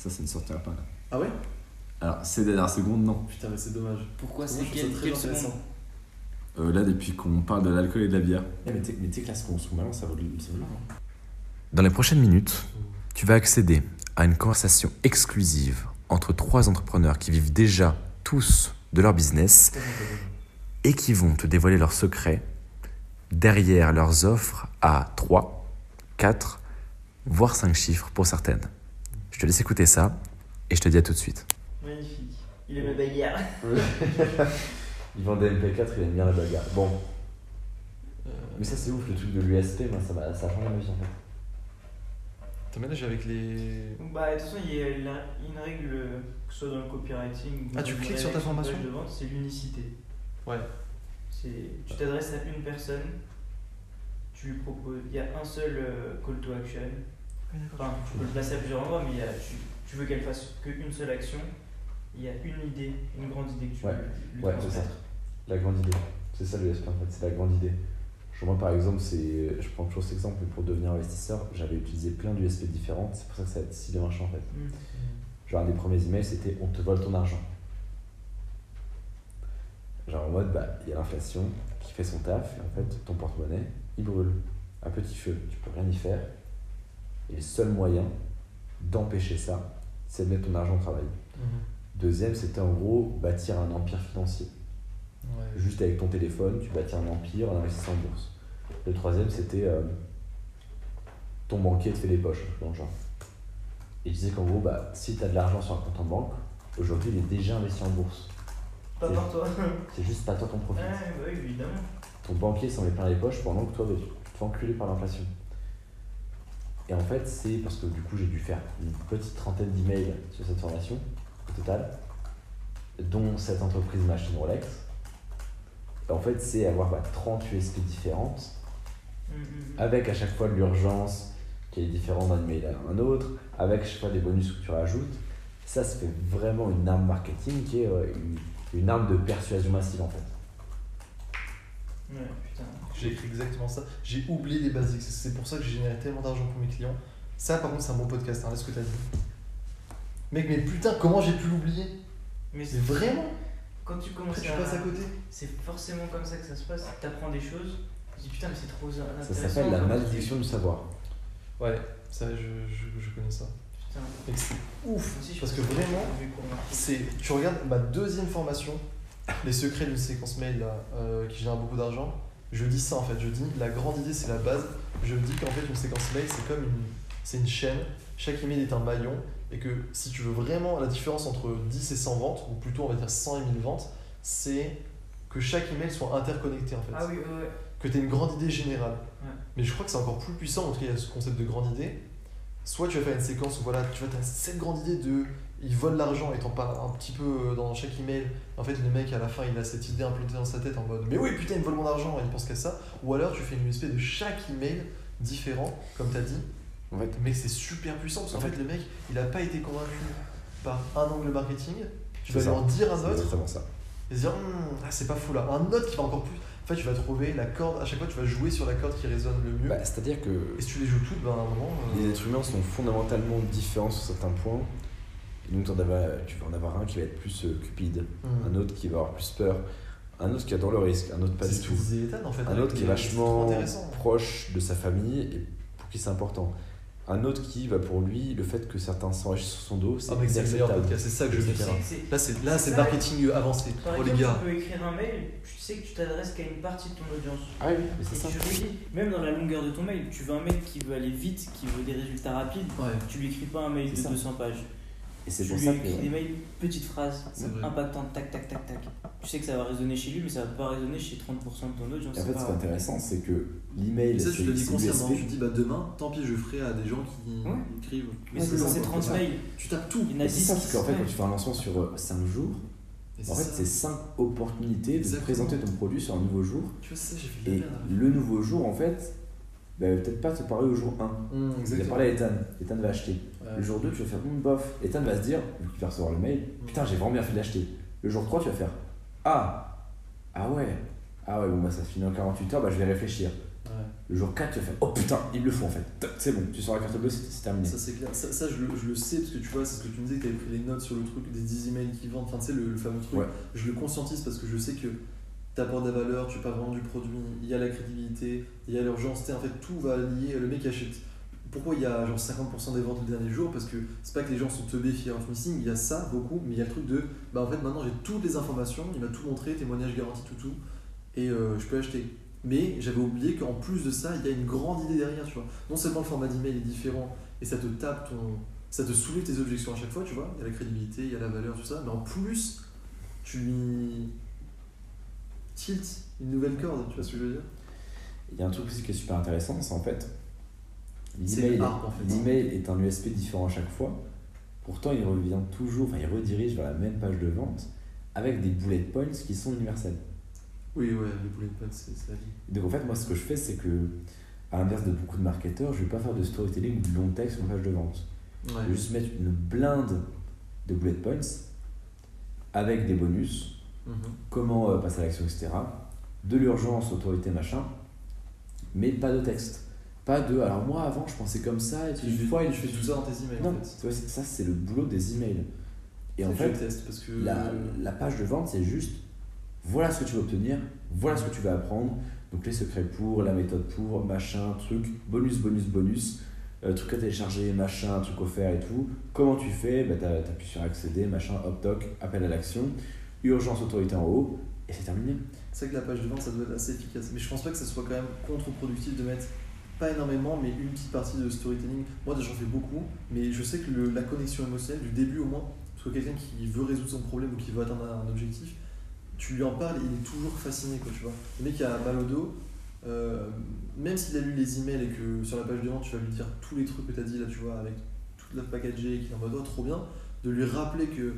ça, ça ne sortira pas là. Ah ouais? Alors, ces dernières secondes, non. Putain, mais c'est dommage. Pourquoi c'est quel, très intéressant. Euh, là, depuis qu'on parle de l'alcool et de la bière. Eh, mais là, ce qu'on se maintenant, ça vaut le ça vaut le- hein. Dans les prochaines minutes, tu vas accéder à une conversation exclusive entre trois entrepreneurs qui vivent déjà tous de leur business et qui vont te dévoiler leurs secrets derrière leurs offres à 3, 4, voire 5 chiffres pour certaines. Je te laisse écouter ça et je te dis à tout de suite. Magnifique. Il est ma bagarre. Il vend des MP4, il aime bien la bagarre. Bon, Euh, mais ça, c'est ouf, le truc de l'USP, moi, ça, ça a changé ma vie en fait. T'as ménagé avec les. Bah, de toute façon, il y a la- une règle, que ce soit dans le copywriting ou Ah, tu dans cliques la sur ta formation de vente, c'est l'unicité. Ouais. C'est- Tu t'adresses à une personne, tu lui proposes. Il y a un seul euh, call to action. Enfin, tu peux le placer à plusieurs endroits, mais il y a- tu, tu veux qu'elle fasse qu'une seule action. Il y a une idée, une grande idée que tu Ouais. veux lui Ouais, c'est ça. La grande idée. C'est ça l'USP en fait, c'est la grande idée. Je- Moi par exemple, je prends toujours cet exemple, mais pour devenir investisseur, j'avais utilisé plein d'USP différentes, c'est pour ça que ça a été si bien marché en fait. Mm. Genre un des premiers emails c'était on te vole ton argent. Genre en mode, bah, il y a l'inflation qui fait son taf, et en fait ton porte-monnaie, il brûle. Un petit feu, tu peux rien y faire. Et le seul moyen d'empêcher ça, c'est de mettre ton argent au travail. Deuxième, c'était en gros bâtir un empire financier. Ouais. Juste avec ton téléphone, tu bâtis un empire en investissant en bourse. Le troisième, c'était euh, ton banquier te fait les poches, dans le genre. Et il disait qu'en gros, bah, si tu as de l'argent sur un compte en banque, aujourd'hui, il est déjà investi en bourse. Pas par toi. C'est juste pas toi ton profit. Bah oui, évidemment. Ton banquier s'en met plein les poches pendant que toi, bah, tu tu te fais enculer par l'inflation. Et en fait, c'est parce que du coup, j'ai dû faire une petite trentaine d'emails sur cette formation, au total, dont cette entreprise m'a acheté une Rolex. Et en fait, c'est avoir bah, 30 USP différentes, Mm, mm, mm. avec à chaque fois l'urgence qui est différente d'un email à un autre, avec à chaque fois des bonus que tu rajoutes. Ça, ça fait vraiment une arme marketing qui est euh, une, une arme de persuasion massive en fait. Ouais, putain. J'ai écrit exactement ça. J'ai oublié les basiques. C'est- pour ça que j'ai généré tellement d'argent pour mes clients. Ça, par contre, c'est un bon podcast. Hein, là, ce que t'as dit. Mec, mais putain, comment j'ai pu l'oublier? Mais Mais c'est vraiment? Quand tu commences Après, tu à. passes à côté. C'est forcément comme ça que ça se passe. T'apprends des choses. Tu te dis putain, mais c'est trop intéressant. Ça s'appelle la malédiction du savoir. Ouais, ça, je, je, je connais ça. Putain. Mec, c'est ouf. Parce que vraiment. C'est, tu regardes ma deuxième formation, les secrets d'une séquence mail là, euh, qui génère beaucoup d'argent. Je dis ça en fait, je dis la grande idée c'est la base. Je dis qu'en fait une séquence mail c'est comme une, c'est une chaîne. Chaque email est un maillon et que si tu veux vraiment la différence entre 10 et 100 ventes, ou plutôt on va dire 100 et 1000 ventes, c'est que chaque email soit interconnecté en fait. Ah oui, ouais, ouais. Que tu aies une grande idée générale. Ouais. Mais je crois que c'est encore plus puissant, en tout cas il y a ce concept de grande idée. Soit tu vas faire une séquence où voilà, tu vas as cette grande idée de ils volent l'argent et t'en parles un petit peu euh, dans chaque email. En fait, le mec à la fin il a cette idée implantée dans sa tête en mode mais oui, putain, il me vole mon argent et il pense qu'à ça. Ou alors tu fais une USP de chaque email différent, comme t'as dit. En fait, Mais c'est super puissant parce qu'en En fait, le mec il a pas été convaincu par un angle marketing. Tu vas C'est lui en dire un c'est autre exactement ça. et se dire Hum, ah, c'est pas fou là. Un autre qui va encore plus. En fait, tu vas trouver la corde, à chaque fois tu vas jouer sur la corde qui résonne le mieux. Bah, C'est-à-dire que Et si tu les joues toutes, ben à un moment. euh, les êtres humains sont fondamentalement différents sur certains points. Et donc, as- tu vas en avoir un qui va être plus euh, cupide, hum. un autre qui va avoir plus peur, un autre qui adore le risque, un autre pas du tout. en fait. Un autre qui est vachement proche de sa famille et pour qui c'est important. Un autre qui va pour lui, le fait que certains s'enrichissent sur son dos, c'est Ah, mec, c'est le meilleur inacceptable. podcast, c'est ça que je veux dire. Là, c'est là, C'est marketing avancé. Par Oh les gars. tu peux écrire un mail, tu sais que tu t'adresses qu'à une partie de ton audience. Ah oui, mais c'est Et ça. tu lui dis, même dans la longueur de ton mail, tu veux un mail qui veut aller vite, qui veut des résultats rapides, Ouais. tu lui écris pas un mail de C'est ça. 200 pages. Et c'est pour ça écris des que. mails, C'est vrai. impactantes, tac, tac, tac, tac. Tu sais que ça va résonner chez lui, mais ça va pas résonner chez 30% de ton audience. En fait, ce qui est intéressant, c'est que l'email, ça, c'est tu le dis consciemment. Tu dis, bah demain, tant pis, je ferai à des gens qui écrivent. Mais c'est c'est 30 ça. mails, Tu tapes tout. il y en a Et c'est 10 ça, qui parce qu'en fait, quand tu fais un lancement sur 5 jours, Et en fait, c'est 5 opportunités de présenter ton produit sur un nouveau jour. Tu vois, ça, j'ai fait Et le nouveau jour, en fait, bah, peut-être pas te parler au jour 1. Hum, Il va exactement. parler à Ethan. Ethan va acheter. Ouais. Le jour 2, tu vas faire hum, bof. Ethan va se dire, vu qu'il va recevoir le mail, putain, j'ai vraiment bien fait de l'acheter. Le jour 3, tu vas faire Ah Ah ouais Ah ouais, bon, bah ça se finit en 48 heures, bah je vais réfléchir. Ouais. Le jour 4, tu vas faire Oh putain, il me le faut en fait. C'est bon, tu sors la carte bleue, c'est c'est terminé. Ça c'est clair, ça, ça, je, le, je le sais parce que tu vois, c'est ce que tu me disais que tu avais pris les notes sur le truc des 10 emails qui vendent, enfin tu sais le, le fameux truc. Ouais. Je le conscientise parce que je sais que tu de la valeur, tu pas vraiment du produit, il y a la crédibilité, il y a l'urgence, en fait tout va lier, le mec achète. Pourquoi il y a genre 50% des ventes le dernier jour? Parce que c'est pas que les gens sont teubés, fear of missing, il y a ça beaucoup, mais il y a le truc de bah en fait maintenant j'ai toutes les informations, il m'a tout montré, témoignage garanti, tout tout, et euh, je peux acheter. Mais j'avais oublié qu'en plus de ça, il y a une grande idée derrière, tu vois. Non seulement le format d'email est différent et ça te tape ton. ça te soulève tes objections à chaque fois, tu vois. Il y a la crédibilité, il y a la valeur, tout ça, mais en plus, tu lui tilt une nouvelle corde, tu vois ce que je veux dire? Il y a un truc aussi qui est super intéressant, c'est en fait. L'email en fait. est un USP différent à chaque fois. Pourtant, il revient toujours, enfin, il redirige vers la même page de vente avec des bullet points qui sont universels. Oui, ouais, les bullet points, c'est la vie. Donc en fait, moi, ce que je fais, c'est que, à l'inverse de beaucoup de marketeurs, je vais pas faire de storytelling ou de long texte sur une page de vente. Je vais juste mettre une blinde de bullet points avec des bonus, Comment euh, passer à l'action, etc. De l'urgence, autorité, machin, mais pas de texte. Pas de. Alors moi, avant, je pensais comme ça, et Tu puis une fois, il tu fais tout ça dans tes emails Non, en fait. tu vois, ça, c'est le boulot des emails. Et en fait, parce que. la, la page de vente, c'est juste voilà ce que tu vas obtenir, voilà ce que tu vas apprendre. Donc les secrets pour, la méthode pour, machin, truc, bonus, bonus, bonus, euh, truc à télécharger, machin, truc offert et tout. Comment tu fais? Bah, t'as- T'appuies sur accéder, machin, hop toc, appel à l'action, urgence autorité en haut, et c'est terminé. C'est vrai que la page de vente, ça doit être assez efficace. Mais je pense pas que ça soit quand même contre-productif de mettre, pas énormément, mais une petite partie de storytelling. Moi, j'en fais beaucoup, mais je sais que la connexion émotionnelle, du début au moins, parce que quelqu'un qui veut résoudre son problème ou qui veut atteindre un objectif, tu lui en parles et il est toujours fasciné, quoi, tu vois. Le mec qui a mal au dos, euh, même s'il a lu les emails et que sur la page de vente, tu vas lui dire tous les trucs que tu as dit, là, tu vois, avec toute la packagée, qui est en mode, oh, trop bien, de lui rappeler que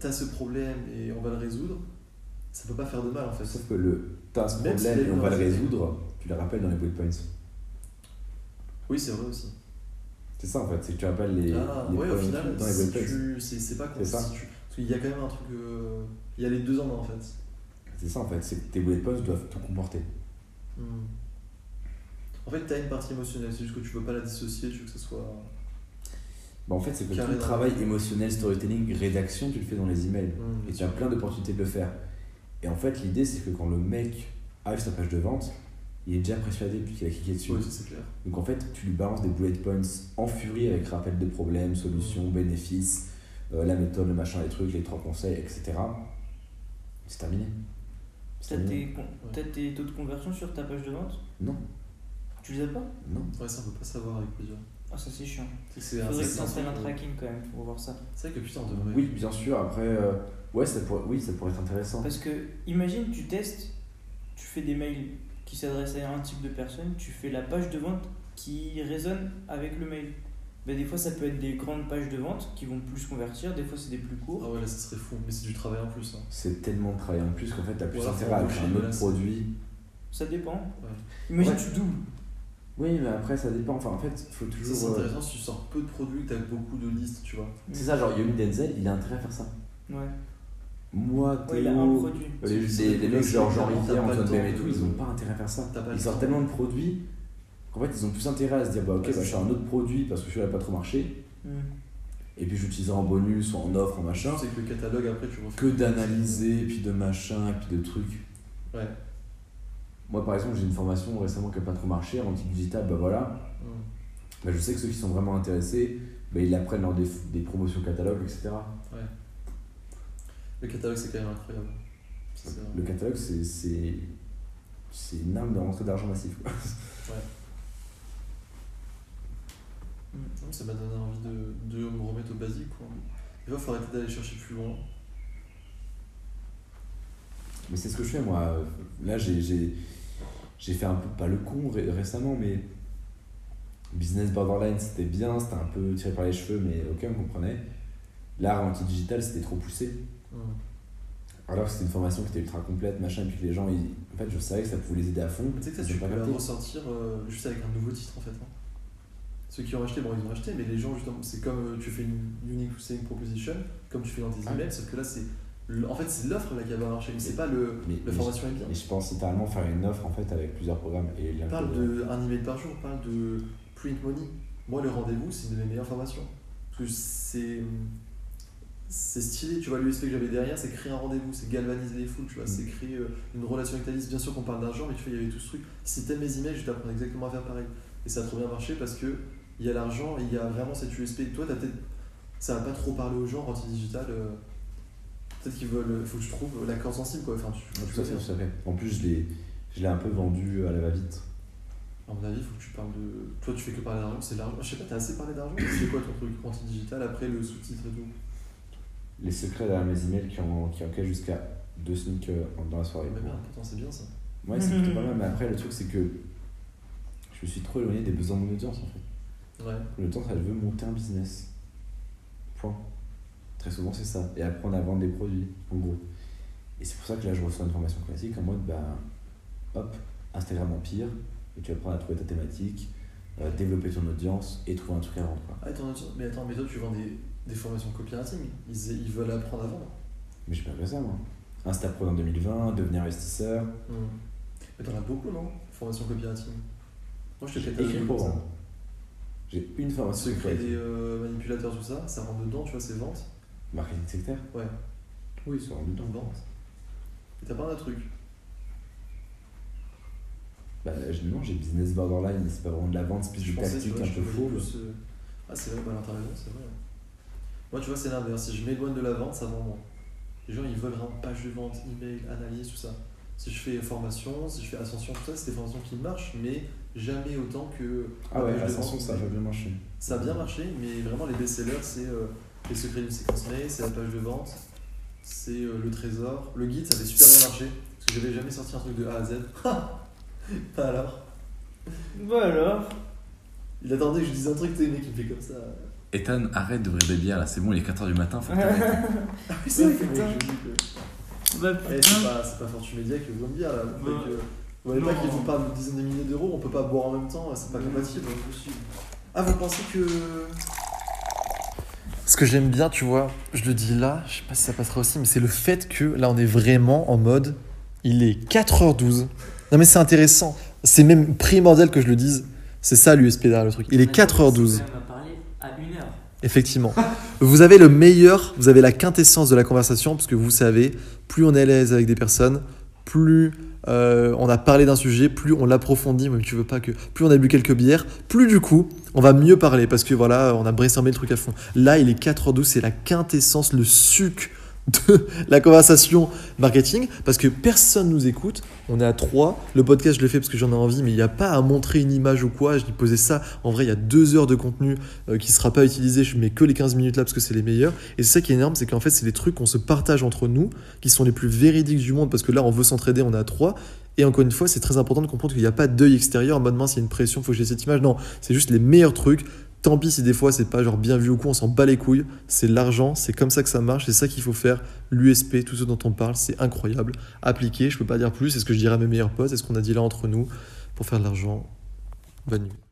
tu as ce problème et on va le résoudre, ça peut pas faire de mal, en fait. Sauf que le t'as ce problème et on va le résoudre, tu le rappelles dans les bullet points. Oui, c'est vrai aussi. C'est ça en fait, c'est que tu rappelles les, Ah, les ouais, au final, dans les si tu- c'est c'est pas si tu- Parce qu'il y a quand même un truc. euh, Il y a les deux en un en fait. C'est ça en fait, c'est que tes bullet points doivent tout comporter. Hmm. En fait, t'as une partie émotionnelle, c'est juste que tu veux pas la dissocier, tu veux que ça soit. Bah, en fait, c'est que tout le travail émotionnel, storytelling, rédaction, tu le fais dans les emails. Hmm, Et tu as plein d'opportunités de le faire. Et en fait, l'idée, c'est que quand le mec arrive sur ta page de vente, il est déjà persuadé depuis qu'il a cliqué dessus. Oui, c'est clair. Donc en fait, tu lui balances des bullet points en furie avec rappel de problèmes, solutions, bénéfices, euh, la méthode, le machin, les trucs, les trois conseils, etc. C'est terminé. C'est T'as terminé. tes, tes taux de conversion sur ta page de vente? Non, Tu les as pas? Non. Ouais, ça on peut pas savoir avec plusieurs. Ah, ça c'est chiant. C'est Faudrait que t'installes un tracking quand même pour voir ça. C'est vrai que putain, on devrait. Oui, bien sûr. Après, euh, ouais, ça pourrait, oui, ça pourrait être intéressant. Parce que, imagine, tu testes, tu fais des mails qui s'adressent à un type de personne, tu fais la page de vente qui résonne avec le mail. Ben, des fois, ça peut être des grandes pages de vente qui vont plus convertir, des fois, c'est des plus courts. Ah ouais, là, ça serait fou. Mais c'est du travail en plus. Hein. C'est tellement de travail en plus qu'en fait, t'as plus alors, intérêt à un autre produit. Ça dépend. Ouais. Imagine, Ouais. tu doubles. Oui, mais après, ça dépend. Enfin, en fait, il faut Ça, c'est toujours. euh, intéressant si tu sors peu de produits, que t'as beaucoup de listes, tu vois. C'est ça, genre Yomi Denzel, il a intérêt à faire ça. Ouais. Moi, Théo, Ouais, il a un produit. Euh, Les, C'est- les, c'est les des mecs genre Jean Rivière, Antoine BM et tout, ils ont pas intérêt à faire ça. Ils sortent tellement de produits qu'en fait ils ont plus intérêt à se dire bah ok bah, c'est je un autre produit parce que celui-là n'a pas trop marché Hmm. et puis j'utiliserai en bonus ou en offre en machin sais que le catalogue après, tu refais. que d'analyser puis de machin puis de trucs. Ouais. Moi par exemple j'ai une formation récemment qui n'a pas trop marché en anti-digital bah voilà Hmm. bah, je sais que ceux qui sont vraiment intéressés bah, ils l'apprennent lors des, des promotions catalogues etc. Le catalogue, c'est quand même incroyable. Ça. Le catalogue c'est c'est c'est une arme de rentrée d'argent massif quoi. Non, Ça m'a donné envie de, de me remettre au basique. Quoi. Des fois, il faut arrêter d'aller chercher plus loin. Mais c'est ce que je fais moi. Là, j'ai, j'ai, j'ai fait un peu, pas le con ré- récemment, mais Business Borderline, c'était bien, c'était un peu tiré par les cheveux, mais ok, on comprenait. L'art anti-digital, c'était trop poussé. Hmm. Alors que c'était une formation qui était ultra complète, machin, et puis que les gens, ils- en fait, je savais que ça pouvait les aider à fond. Tu sais que ça, tu peux ressortir euh, juste avec un nouveau titre en fait. hein. Ceux qui ont acheté, bon, ils ont acheté, mais les gens, justement, c'est comme euh, tu fais une unique selling proposition, comme tu fais dans tes Ah. emails, sauf que là, c'est en fait, c'est l'offre là qui a pas marché, mais c'est pas le. Mais, La mais formation est bien. mais je pense littéralement faire une offre en fait avec plusieurs programmes et parle de un email par jour, parle de print money. Moi, le rendez-vous, c'est une de mes meilleures formations. Parce que c'est. C'est stylé, tu vois, l'USP que j'avais derrière, c'est créer un rendez-vous, c'est galvaniser les foules, tu vois, Mm. c'est créer euh, une relation avec ta liste. Bien sûr qu'on parle d'argent, mais tu vois, il y avait tout ce truc. Si t'aimes mes emails, je vais t'apprendre exactement à faire pareil. Et ça a trop bien marché parce que il y a l'argent il y a vraiment cette USP. Toi, t'as peut-être. Ça va pas trop parler aux gens, rentier digital. euh, Peut-être qu'ils veulent. Il faut que je trouve l'accord sensible, quoi. Enfin, tu, tout à fait, tout à fait. En plus, je l'ai, je l'ai un peu vendu à la va-vite. À mon avis, il faut que tu parles de. Toi, tu fais que parler d'argent, c'est l'argent. Je sais pas, t'as assez parlé d'argent C'est quoi ton truc anti digital après le sous-titre et tout? Les secrets derrière mes emails qui, en, qui encaissent jusqu'à deux SMIC euh, dans la soirée. Mais merde, pourtant, c'est bien ça. Ouais, c'est plutôt pas mal, mais après, le truc, c'est que je me suis trop éloigné des besoins de mon audience en fait. Ouais. L'audience, elle veut monter un business. Point. Très souvent, c'est ça. Et apprendre à vendre des produits, en gros. Et c'est pour ça que là, je reçois une formation classique en mode, bah, hop, Instagram Empire, et tu vas apprendre à trouver ta thématique, euh, développer ton audience et trouver un truc à vendre. Quoi. Ah, attends, mais attends, mais toi, tu vends des, des formations copywriting. Ils, ils veulent apprendre à vendre. Mais j'ai pas fait ça, moi. Instapreneur 2020, devenir investisseur, Mais t'en as beaucoup, non Formation copywriting. Moi, je te fais écrire pour vendre. J'ai une formation Secret des euh, manipulateurs, tout ça, ça rentre dedans, tu vois, c'est vente. Marketing sectaire Ouais. Oui, dedans. Donc, vente. Et t'as pas un autre truc. Bah, je- non, j'ai business borderline, mais c'est pas vraiment de la vente, c'est plus Je du pensais, tactique tu vois, un je peu te voyais plus, euh, Ah, c'est vrai, bah, t'as raison, c'est vrai. Moi, tu vois, c'est l'inverse. Si je m'éloigne de la vente, ça vend moins. Les gens, ils veulent vraiment page de vente, email, analyse, tout ça. Si je fais formation, si je fais ascension, tout ça, c'est des formations qui marchent, mais jamais autant que. Ah la ouais, page de Ascension, vente. ça va bien marcher. Ça a bien marché, mais vraiment, les best-sellers, c'est euh, les secrets d'une séquence mail, c'est la page de vente, c'est euh, le trésor. Le guide, ça avait super bien marché, parce que j'avais jamais sorti un truc de A à Z. Pas alors. Bah alors Il attendait que je dise un truc, le mec, il me fait comme ça. Ethan, arrête d'ouvrir des bières là, c'est bon, il est 4h du matin, faut que t'arrêtes. Ah oui, c'est vrai que putain. mec, je dis que. Bah Eh, putain c'est pas, c'est pas Fortune Media qui vous donne bien là. Vous Bah, voyez que- vous voyez pas qu'ils vous parlent de dizaines de milliers d'euros, on peut pas boire en même temps, c'est pas compatible. pas. Ah, vous pensez que. Ce que j'aime bien, tu vois, je le dis là, je sais pas si ça passera aussi, mais c'est le fait que là on est vraiment en mode. Il est 4h12. Non mais c'est intéressant. C'est même primordial que je le dise. C'est ça l'USP derrière le truc. Il est 4h12. On va parler à une heure. Effectivement. Vous avez le meilleur, vous avez la quintessence de la conversation, parce que vous savez, plus on est à l'aise avec des personnes, plus euh, on a parlé d'un sujet, plus on l'approfondit, même tu veux pas que, plus on a bu quelques bières, plus du coup, on va mieux parler, parce que voilà, on a brainstormé le truc à fond. Là, il est 4h12, c'est la quintessence, le suc de la conversation marketing, parce que personne nous écoute, on est à 3, le podcast je le fais parce que j'en ai envie, mais il n'y a pas à montrer une image ou quoi, je dis poser ça, en vrai il y a deux heures de contenu euh, qui sera pas utilisé, je mets que les 15 minutes là parce que c'est les meilleurs. Et c'est ça qui est énorme, c'est qu'en fait, c'est des trucs qu'on se partage entre nous, qui sont les plus véridiques du monde, parce que là, on veut s'entraider, on est à 3. Et encore une fois, c'est très important de comprendre qu'il n'y a pas d'œil extérieur en mode mince, il y a une pression, faut que j'ai cette image. Non, c'est juste les meilleurs trucs. Tant pis si des fois c'est pas genre bien vu ou quoi, on s'en bat les couilles. C'est l'argent, c'est comme ça que ça marche, c'est ça qu'il faut faire. L'USP, tout ce dont on parle, c'est incroyable. Appliqué, je peux pas dire plus, c'est ce que je dirais à mes meilleurs potes, c'est ce qu'on a dit là entre nous pour faire de l'argent. Bonne nuit.